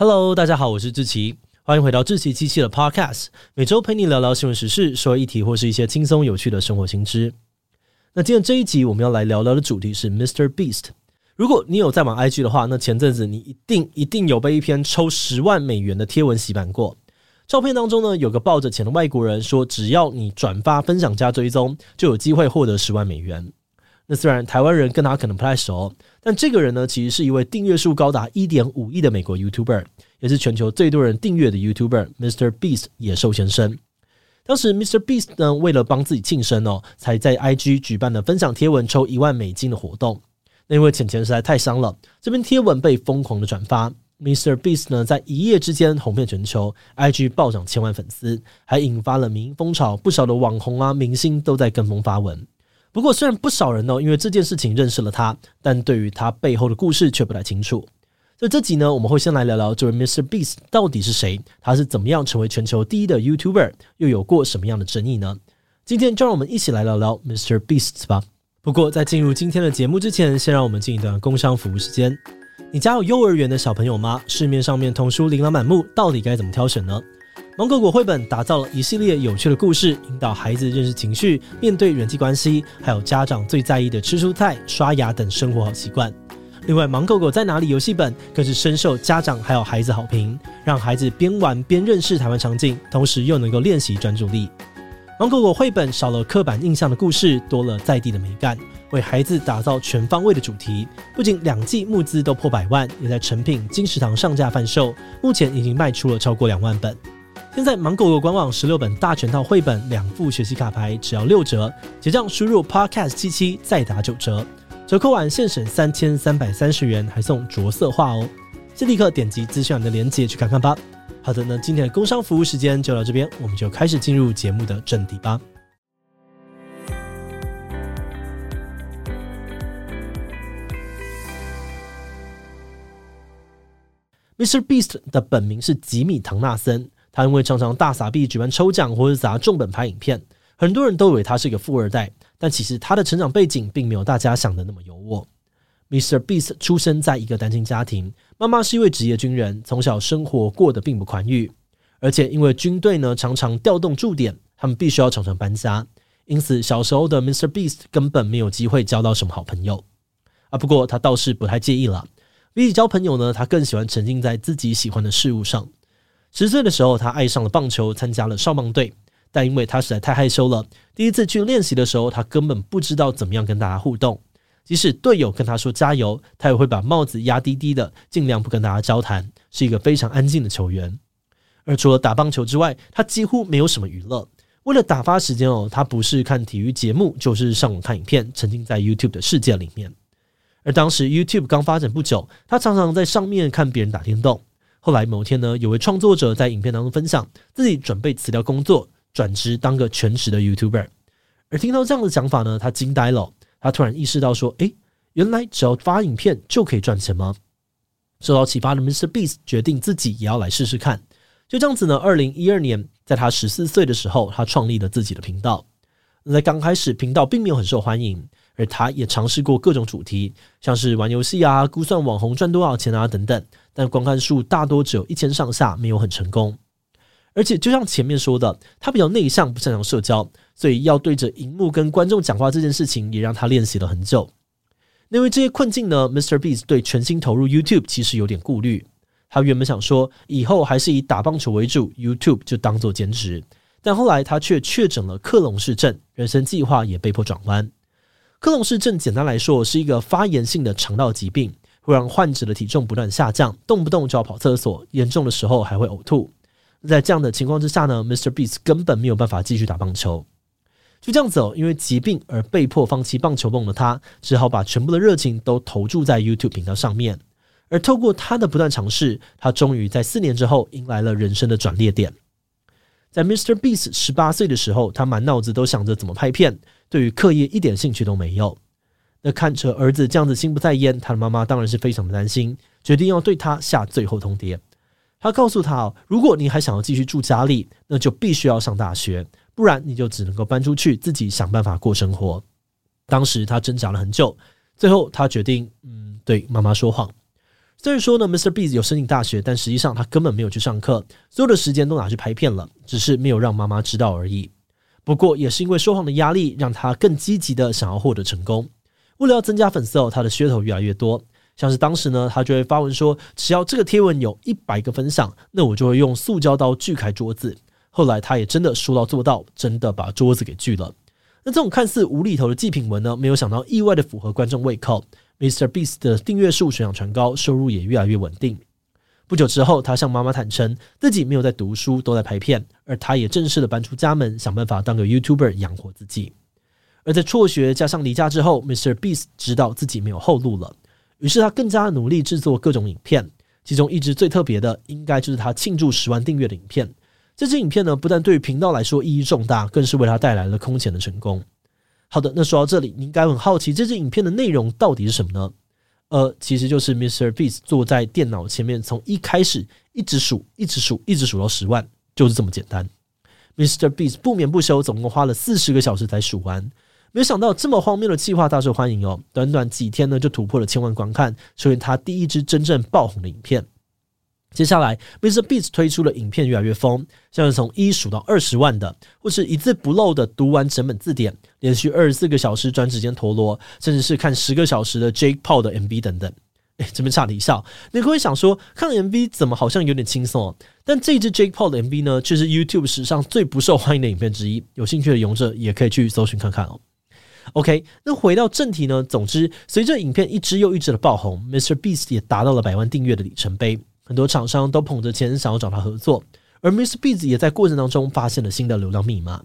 Hello，大家好，我是志奇，欢迎回到志奇七七的 Podcast，每周陪你聊聊新闻时事、说议题或是一些轻松有趣的生活新知。那今天这一集我们要来聊聊的主题是 Mr. Beast。如果你有在玩 IG 的话，那前阵子你一定一定有被一篇抽十万美元的贴文洗版过。照片当中呢，有个抱着钱的外国人说：“只要你转发、分享加追踪，就有机会获得十万美元。”那虽然台湾人跟他可能不太熟，但这个人呢，其实是一位订阅数高达一点五亿的美国 YouTuber，也是全球最多人订阅的 YouTuber，Mr. Beast 野兽先生。当时 Mr. Beast 呢，为了帮自己庆生哦，才在 IG 举办了分享贴文抽一万美金的活动。那因为钱钱实在太伤了，这篇贴文被疯狂的转发。Mr. Beast 呢，在一夜之间红遍全球，IG 暴涨千万粉丝，还引发了民风潮，不少的网红啊、明星都在跟风发文。不过，虽然不少人呢，因为这件事情认识了他，但对于他背后的故事却不太清楚。所以这集呢，我们会先来聊聊这位 Mr. Beast 到底是谁，他是怎么样成为全球第一的 YouTuber，又有过什么样的争议呢？今天就让我们一起来聊聊 Mr. Beast 吧。不过，在进入今天的节目之前，先让我们进一段工商服务时间。你家有幼儿园的小朋友吗？市面上面童书琳琅满目，到底该怎么挑选呢？芒果果绘本打造了一系列有趣的故事，引导孩子认识情绪、面对人际关系，还有家长最在意的吃蔬菜、刷牙等生活好习惯。另外，芒狗狗在哪里游戏本更是深受家长还有孩子好评，让孩子边玩边认识台湾场景，同时又能够练习专注力。芒狗狗绘本少了刻板印象的故事，多了在地的美感。为孩子打造全方位的主题，不仅两季募资都破百万，也在成品金石堂上架贩售，目前已经卖出了超过两万本。现在芒狗狗官网十六本大全套绘本，两副学习卡牌只要六折，结账输入 Podcast 七七再打九折，折扣完现省三千三百三十元，还送着色画哦。先立刻点击资讯栏的链接去看看吧。好的，那今天的工商服务时间就到这边，我们就开始进入节目的正题吧。Mr. Beast 的本名是吉米·唐纳森，他因为常常大撒币举办抽奖或者砸重本拍影片，很多人都以为他是个富二代，但其实他的成长背景并没有大家想的那么优渥。Mr. Beast 出生在一个单亲家庭，妈妈是一位职业军人，从小生活过得并不宽裕，而且因为军队呢常常调动驻点，他们必须要常常搬家，因此小时候的 Mr. Beast 根本没有机会交到什么好朋友啊。不过他倒是不太介意了。比起交朋友呢，他更喜欢沉浸在自己喜欢的事物上。十岁的时候，他爱上了棒球，参加了少棒队。但因为他实在太害羞了，第一次去练习的时候，他根本不知道怎么样跟大家互动。即使队友跟他说加油，他也会把帽子压低低的，尽量不跟大家交谈，是一个非常安静的球员。而除了打棒球之外，他几乎没有什么娱乐。为了打发时间哦，他不是看体育节目，就是上网看影片，沉浸在 YouTube 的世界里面。而当时 YouTube 刚发展不久，他常常在上面看别人打电动。后来某天呢，有位创作者在影片当中分享自己准备辞掉工作，转职当个全职的 YouTuber。而听到这样的想法呢，他惊呆了。他突然意识到说：“诶，原来只要发影片就可以赚钱吗？”受到启发的 Mr. Beast 决定自己也要来试试看。就这样子呢，二零一二年，在他十四岁的时候，他创立了自己的频道。在刚开始，频道并没有很受欢迎。而他也尝试过各种主题，像是玩游戏啊、估算网红赚多少钱啊等等，但观看数大多只有一千上下，没有很成功。而且就像前面说的，他比较内向，不擅长社交，所以要对着荧幕跟观众讲话这件事情，也让他练习了很久。因为这些困境呢，Mr. Beast 对全心投入 YouTube 其实有点顾虑。他原本想说，以后还是以打棒球为主，YouTube 就当做兼职。但后来他却确诊了克隆氏症，人生计划也被迫转弯。克隆氏症简单来说是一个发炎性的肠道疾病，会让患者的体重不断下降，动不动就要跑厕所，严重的时候还会呕吐。在这样的情况之下呢，Mr. Beast 根本没有办法继续打棒球。就这样子哦，因为疾病而被迫放弃棒球梦的他，只好把全部的热情都投注在 YouTube 频道上面。而透过他的不断尝试，他终于在四年之后迎来了人生的转捩点。在 Mr. Beast 十八岁的时候，他满脑子都想着怎么拍片，对于课业一点兴趣都没有。那看着儿子这样子心不在焉，他的妈妈当然是非常的担心，决定要对他下最后通牒。他告诉他哦，如果你还想要继续住家里，那就必须要上大学，不然你就只能够搬出去自己想办法过生活。当时他挣扎了很久，最后他决定，嗯，对妈妈说谎。虽然说呢，Mr. Beast 有申请大学，但实际上他根本没有去上课，所有的时间都拿去拍片了，只是没有让妈妈知道而已。不过也是因为说谎的压力，让他更积极的想要获得成功。为了要增加粉丝哦，他的噱头越来越多。像是当时呢，他就会发文说，只要这个贴文有一百个分享，那我就会用塑胶刀锯开桌子。后来他也真的说到做到，真的把桌子给锯了。那这种看似无厘头的祭品文呢，没有想到意外的符合观众胃口。Mr. Beast 的订阅数水涨船高，收入也越来越稳定。不久之后，他向妈妈坦诚自己没有在读书，都在拍片，而他也正式的搬出家门，想办法当个 YouTuber 养活自己。而在辍学加上离家之后，Mr. Beast 知道自己没有后路了。于是他更加努力制作各种影片，其中一支最特别的，应该就是他庆祝十万订阅的影片。这支影片呢，不但对于频道来说意义重大，更是为他带来了空前的成功。好的，那说到这里，你应该很好奇这支影片的内容到底是什么呢？呃，其实就是 Mr. Beast 坐在电脑前面，从一开始一直数，一直数，一直数到十万，就是这么简单。Mr. Beast 不眠不休，总共花了四十个小时才数完。没想到这么荒谬的计划大受欢迎哦，短短几天呢就突破了千万观看，成为他第一支真正爆红的影片。接下来，Mr. Beast 推出了影片越来越疯，像是从一数到二十万的，或是一字不漏的读完整本字典，连续二十四个小时转指尖陀螺，甚至是看十个小时的 Jake Paul 的 MV 等等。诶，这边差了一笑，你可以想说，看 MV 怎么好像有点轻松哦？但这支 Jake Paul 的 MV 呢，却是 YouTube 史上最不受欢迎的影片之一。有兴趣的勇者也可以去搜寻看看哦。OK，那回到正题呢？总之，随着影片一支又一支的爆红，Mr. Beast 也达到了百万订阅的里程碑。很多厂商都捧着钱想要找他合作，而 Mr. Beast 也在过程当中发现了新的流量密码。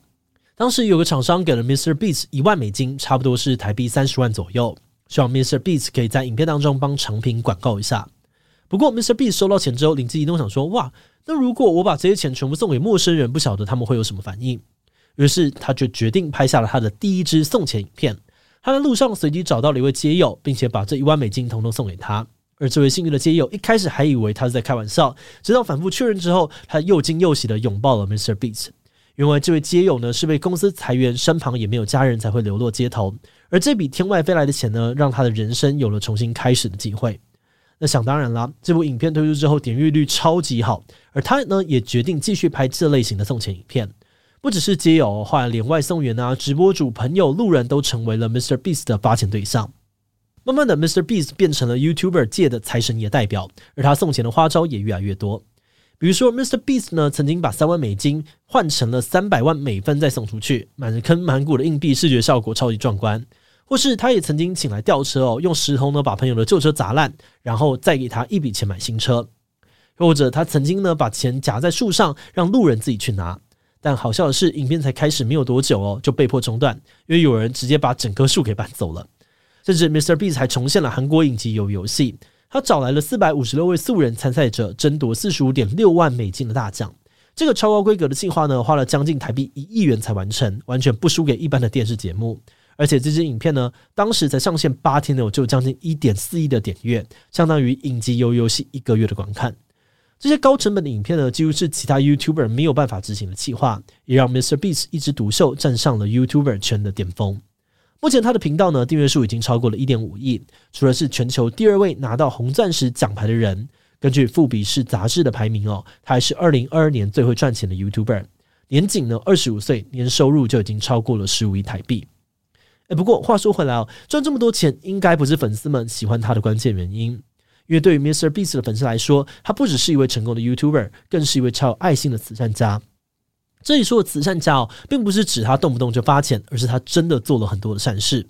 当时有个厂商给了 Mr. Beast 一万美金，差不多是台币三十万左右，希望 Mr. Beast 可以在影片当中帮产品广告一下。不过 Mr. Beast 收到钱之后，灵机一动想说：哇，那如果我把这些钱全部送给陌生人，不晓得他们会有什么反应？于是他就决定拍下了他的第一支送钱影片。他在路上随机找到了一位街友，并且把这一万美金统统送给他。而这位幸运的街友一开始还以为他是在开玩笑，直到反复确认之后，他又惊又喜的拥抱了 Mr. Beast。原来这位街友呢是被公司裁员，身旁也没有家人，才会流落街头。而这笔天外飞来的钱呢，让他的人生有了重新开始的机会。那想当然啦，这部影片推出之后点阅率超级好，而他呢也决定继续拍这类型的送钱影片。不只是街友，后来连外送员啊、直播主、朋友、路人都成为了 Mr. Beast 的发钱对象。慢慢的，Mr. Beast 变成了 YouTuber 界的财神爷代表，而他送钱的花招也越来越多。比如说，Mr. Beast 呢，曾经把三万美金换成了三百万美分再送出去，满坑满谷的硬币，视觉效果超级壮观。或是他也曾经请来吊车哦，用石头呢把朋友的旧车砸烂，然后再给他一笔钱买新车。又或者他曾经呢把钱夹在树上，让路人自己去拿。但好笑的是，影片才开始没有多久哦，就被迫中断，因为有人直接把整棵树给搬走了。甚至 Mr. Beast 还重现了韩国影集游游戏，他找来了四百五十六位素人参赛者，争夺四十五点六万美金的大奖。这个超高规格的计划呢，花了将近台币一亿元才完成，完全不输给一般的电视节目。而且这支影片呢，当时才上线八天呢，就将近一点四亿的点阅，相当于影集游游戏一个月的观看。这些高成本的影片呢，几乎是其他 YouTuber 没有办法执行的计划，也让 Mr. Beast 一枝独秀，站上了 YouTuber 圈的巅峰。目前他的频道呢，订阅数已经超过了一点五亿，除了是全球第二位拿到红钻石奖牌的人，根据富比士杂志的排名哦，他还是二零二二年最会赚钱的 YouTuber，年仅呢二十五岁，年收入就已经超过了十五亿台币。哎，不过话说回来哦，赚这么多钱，应该不是粉丝们喜欢他的关键原因。因为对于 Mr. Beast 的粉丝来说，他不只是一位成功的 YouTuber，更是一位超有爱心的慈善家。这里说的慈善家哦，并不是指他动不动就发钱，而是他真的做了很多的善事。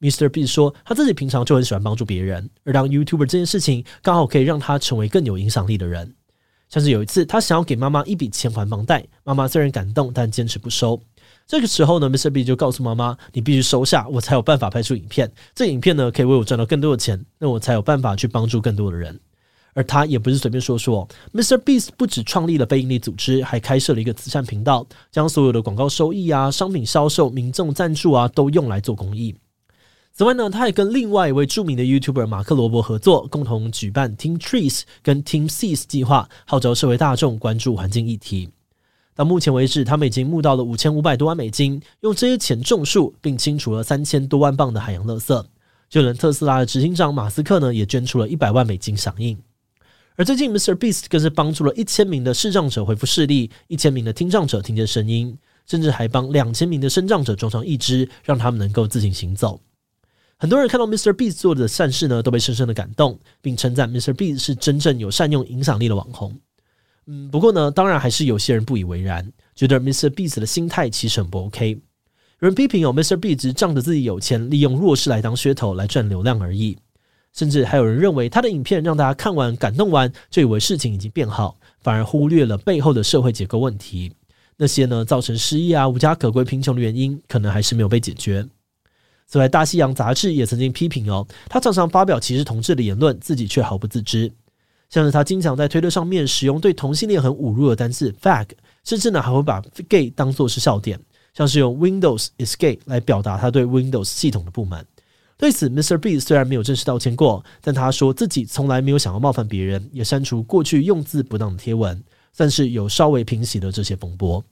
Mr. B 说，他自己平常就很喜欢帮助别人，而当 YouTuber 这件事情刚好可以让他成为更有影响力的人。像是有一次，他想要给妈妈一笔钱还房贷，妈妈虽然感动，但坚持不收。这个时候呢，Mr. B 就告诉妈妈：“你必须收下，我才有办法拍出影片。这影片呢，可以为我赚到更多的钱，那我才有办法去帮助更多的人。”而他也不是随便说说，Mr. Beast 不只创立了非营利组织，还开设了一个慈善频道，将所有的广告收益啊、商品销售、民众赞助啊，都用来做公益。此外呢，他还跟另外一位著名的 YouTuber 马克罗伯合作，共同举办 Team Trees 跟 Team Seas 计划，号召社会大众关注环境议题。到目前为止，他们已经募到了五千五百多万美金，用这些钱种树，并清除了三千多万磅的海洋垃圾。就连特斯拉的执行长马斯克呢，也捐出了一百万美金响应。而最近，Mr. Beast 更是帮助了一千名的视障者恢复视力，一千名的听障者听见声音，甚至还帮两千名的身障者装上义肢，让他们能够自行行走。很多人看到 Mr. Beast 做的善事呢，都被深深的感动，并称赞 Mr. Beast 是真正有善用影响力的网红。嗯，不过呢，当然还是有些人不以为然，觉得 Mr. Beast 的心态其实很不 OK。有人批评有 Mr. Beast 仗着自己有钱，利用弱势来当噱头来赚流量而已。甚至还有人认为他的影片让大家看完感动完，就以为事情已经变好，反而忽略了背后的社会结构问题。那些呢，造成失业啊、无家可归、贫穷的原因，可能还是没有被解决。此外，大西洋杂志也曾经批评哦，他常常发表歧视同志的言论，自己却毫不自知。像是他经常在推特上面使用对同性恋很侮辱的单词 “fag”，甚至呢还会把 “gay” 当作是笑点。像是用 Windows is gay 来表达他对 Windows 系统的不满。对此，Mr. Beast 虽然没有正式道歉过，但他说自己从来没有想要冒犯别人，也删除过去用字不当的贴文，算是有稍微平息了这些风波。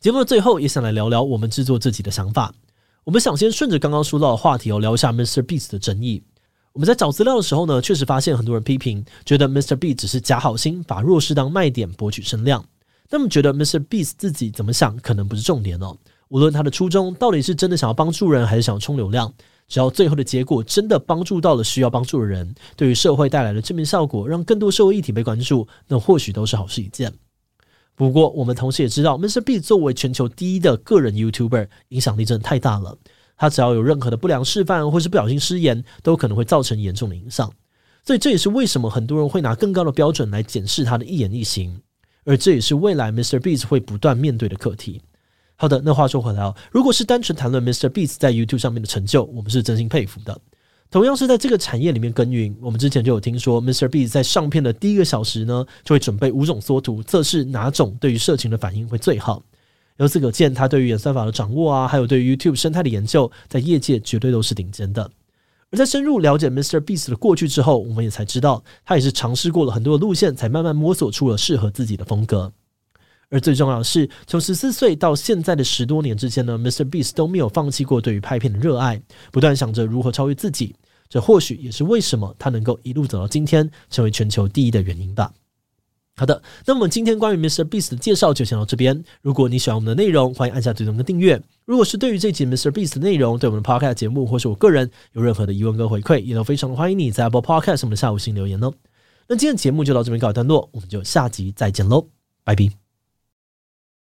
节目的最后，也想来聊聊我们制作自己的想法。我们想先顺着刚刚说到的话题哦，聊一下 Mr. Beast 的争议。我们在找资料的时候呢，确实发现很多人批评，觉得 Mr. Beast 只是假好心，把弱势当卖点，博取声量。那么，觉得 Mr. Beast 自己怎么想，可能不是重点哦。无论他的初衷到底是真的想要帮助人，还是想要冲流量，只要最后的结果真的帮助到了需要帮助的人，对于社会带来的正面效果，让更多社会议题被关注，那或许都是好事一件。不过，我们同时也知道，Mr. Beast 作为全球第一的个人 YouTuber，影响力真的太大了。他只要有任何的不良示范，或是不小心失言，都可能会造成严重的影响。所以这也是为什么很多人会拿更高的标准来检视他的一言一行，而这也是未来 Mr. Beast 会不断面对的课题。好的，那话说回来哦，如果是单纯谈论 Mr. Beast 在 YouTube 上面的成就，我们是真心佩服的。同样是在这个产业里面耕耘，我们之前就有听说，Mr. Beast 在上片的第一个小时呢，就会准备五种缩图，测试哪种对于社群的反应会最好。由此可见，他对于演算法的掌握啊，还有对于 YouTube 生态的研究，在业界绝对都是顶尖的。而在深入了解 Mr. Beast 的过去之后，我们也才知道，他也是尝试过了很多的路线，才慢慢摸索出了适合自己的风格。而最重要的是，从十四岁到现在的十多年之间呢，Mr. Beast 都没有放弃过对于拍片的热爱，不断想着如何超越自己。这或许也是为什么他能够一路走到今天，成为全球第一的原因吧。好的，那么今天关于 Mr. Beast 的介绍就先到这边。如果你喜欢我们的内容，欢迎按下最终的订阅。如果是对于这集 Mr. Beast 的内容，对我们的 Podcast 节目或是我个人有任何的疑问跟回馈，也都非常欢迎你在 Apple Podcast 我们的下午星留言哦。那今天的节目就到这边告一段落，我们就下集再见喽，拜拜。